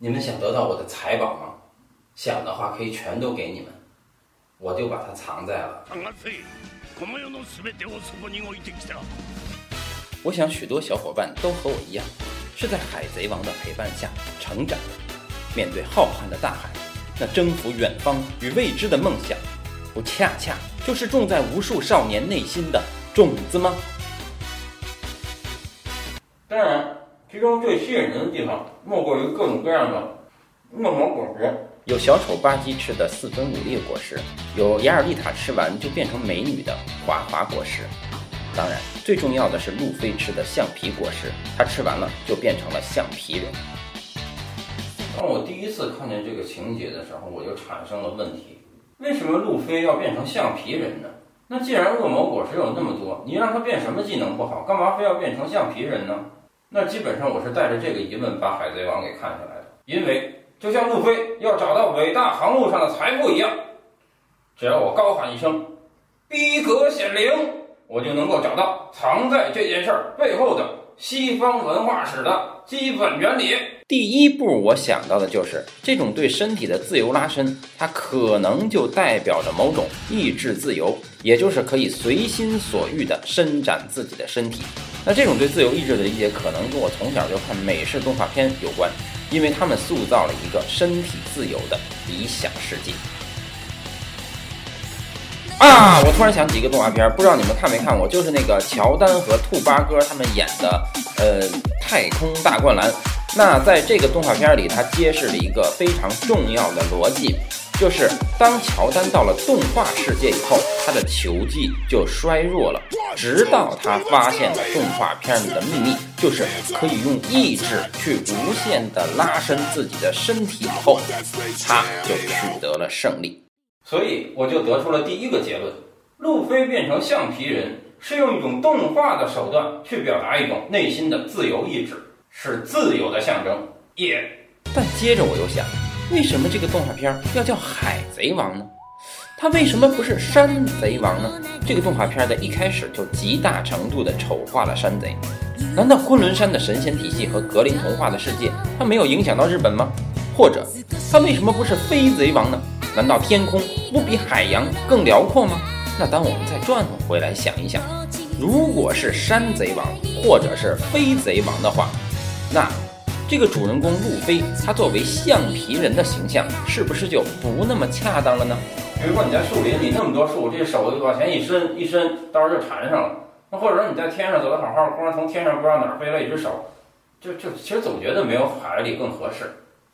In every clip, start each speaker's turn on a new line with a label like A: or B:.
A: 你们想得到我的财宝吗？想的话可以全都给你们，我就把它藏在了。我想许多小伙伴都和我一样，是在海贼王的陪伴下成长的。面对浩瀚的大海，那征服远方与未知的梦想，不恰恰就是种在无数少年内心的种子吗？当然，其中最吸引人的地方，莫过于各种各样的恶魔果实。有小丑巴基吃的四分五裂果实，有雅尔丽塔吃完就变成美女的滑滑果实。当然，最重要的是路飞吃的橡皮果实，他吃完了就变成了橡皮人。当我第一次看见这个情节的时候，我就产生了问题：为什么路飞要变成橡皮人呢？那既然恶魔果实有那么多，你让他变什么技能不好，干嘛非要变成橡皮人呢？那基本上我是带着这个疑问把《海贼王》给看下来的，因为。就像路飞要找到伟大航路上的财富一样，只要我高喊一声“逼格显灵”，我就能够找到藏在这件事儿背后的西方文化史的基本原理。第一步，我想到的就是这种对身体的自由拉伸，它可能就代表着某种意志自由，也就是可以随心所欲地伸展自己的身体。那这种对自由意志的理解，可能跟我从小就看美式动画片有关。因为他们塑造了一个身体自由的理想世界啊！我突然想起一个动画片，不知道你们看没看过，就是那个乔丹和兔八哥他们演的呃《太空大灌篮》。那在这个动画片里，他揭示了一个非常重要的逻辑。就是当乔丹到了动画世界以后，他的球技就衰弱了。直到他发现了动画片里的秘密，就是可以用意志去无限的拉伸自己的身体以后，他就取得了胜利。所以我就得出了第一个结论：路飞变成橡皮人是用一种动画的手段去表达一种内心的自由意志，是自由的象征。耶！但接着我又想。为什么这个动画片要叫《海贼王》呢？它为什么不是《山贼王》呢？这个动画片在一开始就极大程度的丑化了山贼。难道昆仑山的神仙体系和格林童话的世界，它没有影响到日本吗？或者，它为什么不是《飞贼王》呢？难道天空不比海洋更辽阔吗？那当我们再转回来想一想，如果是《山贼王》或者是《飞贼王》的话，那……这个主人公路飞，他作为橡皮人的形象，是不是就不那么恰当了呢？比如说你在树林里那么多树，这手往前一伸一伸，到时候就缠上了。那或者说你在天上走得好好，忽然从天上不知道哪儿飞来一只手，就就其实总觉得没有海里更合适。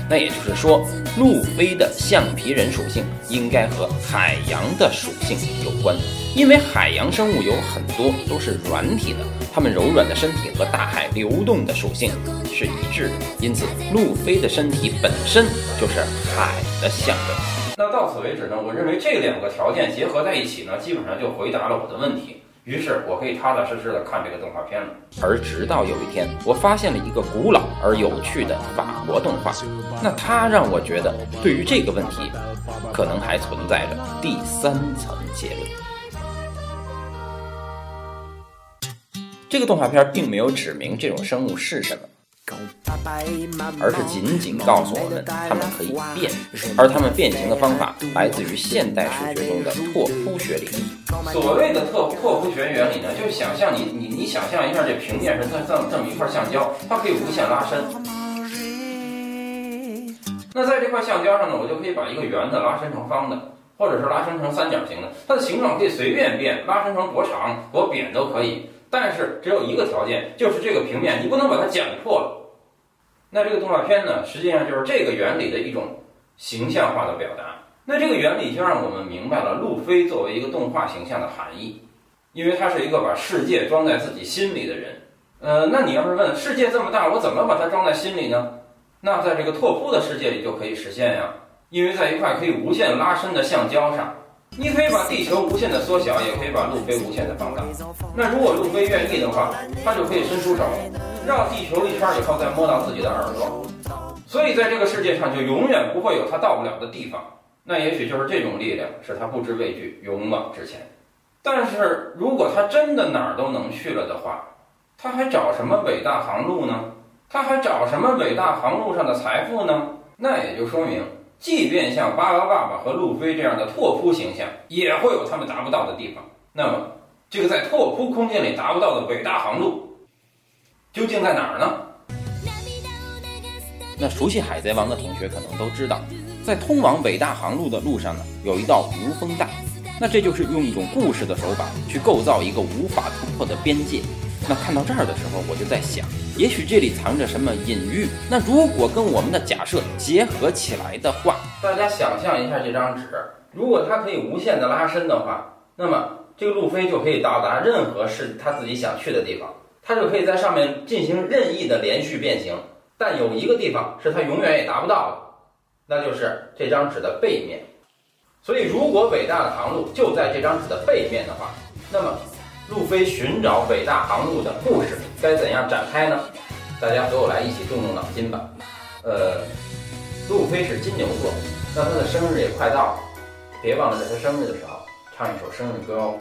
A: 那也就是说，路飞的橡皮人属性应该和海洋的属性有关，因为海洋生物有很多都是软体的，它们柔软的身体和大海流动的属性是一致的，因此路飞的身体本身就是海的象征。那到此为止呢？我认为这两个条件结合在一起呢，基本上就回答了我的问题。于是我可以踏踏实实的看这个动画片了。而直到有一天，我发现了一个古老而有趣的法国动画，那它让我觉得，对于这个问题，可能还存在着第三层结论。这个动画片并没有指明这种生物是什么。而是仅仅告诉我们，它们可以变，而它们变形的方法来自于现代数学中的拓扑学理。所谓的拓拓扑学原理呢，就是想象你你你想象一下，这平面上这这这么一块橡胶，它可以无限拉伸。那在这块橡胶上呢，我就可以把一个圆的拉伸成方的，或者是拉伸成三角形的，它的形状可以随便变，拉伸成多长多扁都可以。但是只有一个条件，就是这个平面你不能把它剪破了。那这个动画片呢，实际上就是这个原理的一种形象化的表达。那这个原理就让我们明白了路飞作为一个动画形象的含义，因为他是一个把世界装在自己心里的人。呃，那你要是问世界这么大，我怎么把它装在心里呢？那在这个拓扑的世界里就可以实现呀，因为在一块可以无限拉伸的橡胶上。你可以把地球无限的缩小，也可以把路飞无限的放大。那如果路飞愿意的话，他就可以伸出手，绕地球一圈以后再摸到自己的耳朵。所以在这个世界上就永远不会有他到不了的地方。那也许就是这种力量使他不知畏惧，勇往直前。但是如果他真的哪儿都能去了的话，他还找什么伟大航路呢？他还找什么伟大航路上的财富呢？那也就说明，即便像巴巴爸爸和路飞这样的拓扑形象，也会有他们达不到的地方。那么，这个在拓扑空间里达不到的伟大航路，究竟在哪儿呢？那熟悉《海贼王》的同学可能都知道，在通往伟大航路的路上呢，有一道无风带。那这就是用一种故事的手法去构造一个无法突破的边界。那看到这儿的时候，我就在想，也许这里藏着什么隐喻。那如果跟我们的假设结合起来的话，大家想象一下这张纸，如果它可以无限的拉伸的话，那么这个路飞就可以到达任何是他自己想去的地方，他就可以在上面进行任意的连续变形。但有一个地方是他永远也达不到的，那就是这张纸的背面。所以，如果伟大的航路就在这张纸的背面的话，那么路飞寻找伟大航路的故事该怎样展开呢？大家和我来一起动动脑筋吧。呃，路飞是金牛座，那他的生日也快到了，别忘了在他生日的时候唱一首生日歌哦。